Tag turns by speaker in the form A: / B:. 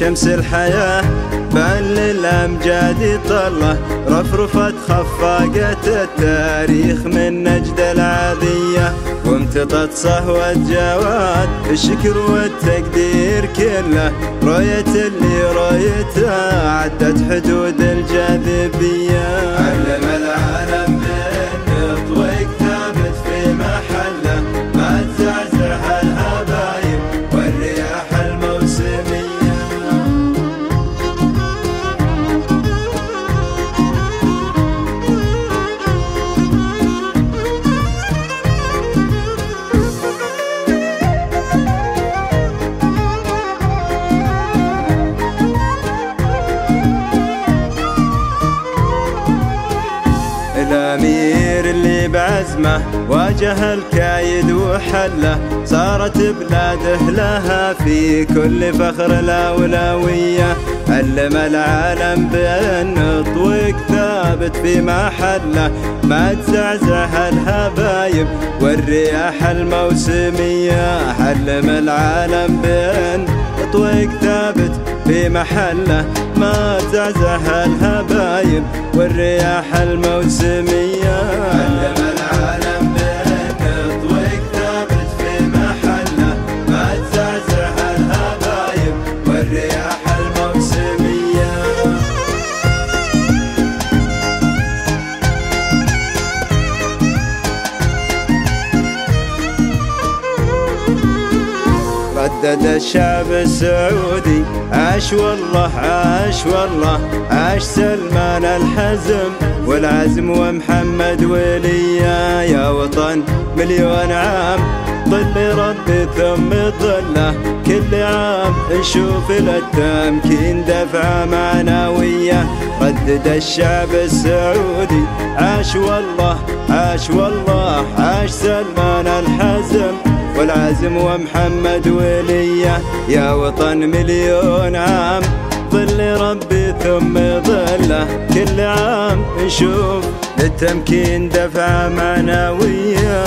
A: شمس الحياة بل الأمجاد طلة رفرفت خفاقة التاريخ من نجد العادية. وامتطت صهوة جواد الشكر والتقدير كله رؤية اللي رؤيتها عدت حدود الجاذبية. الأمير اللي بعزمه واجه الكايد وحله صارت بلاده لها في كل فخر الأولوية. علم العالم بأن طوق ثابت في محله ما تزعزع الهبايب والرياح الموسمية. علم العالم بأن طوق ثابت في محله ما تزعزع الهبايب والرياح الموسمية. ردد الشعب السعودي. عاش والله عاش والله. عاش سلمان الحزم والعزم ومحمد وليا يا وطن. مليون عام ظل ربي ثم ظلة. كل عام نشوف للتمكين دفعة معنوية. ردد الشعب السعودي. عاش والله عاش والله. عاش سلمان الحزم والعزم ومحمد وليه يا وطن مليون عام. ظل ربي ثم ظله كل عام. نشوف للتمكين دفعة معنوية.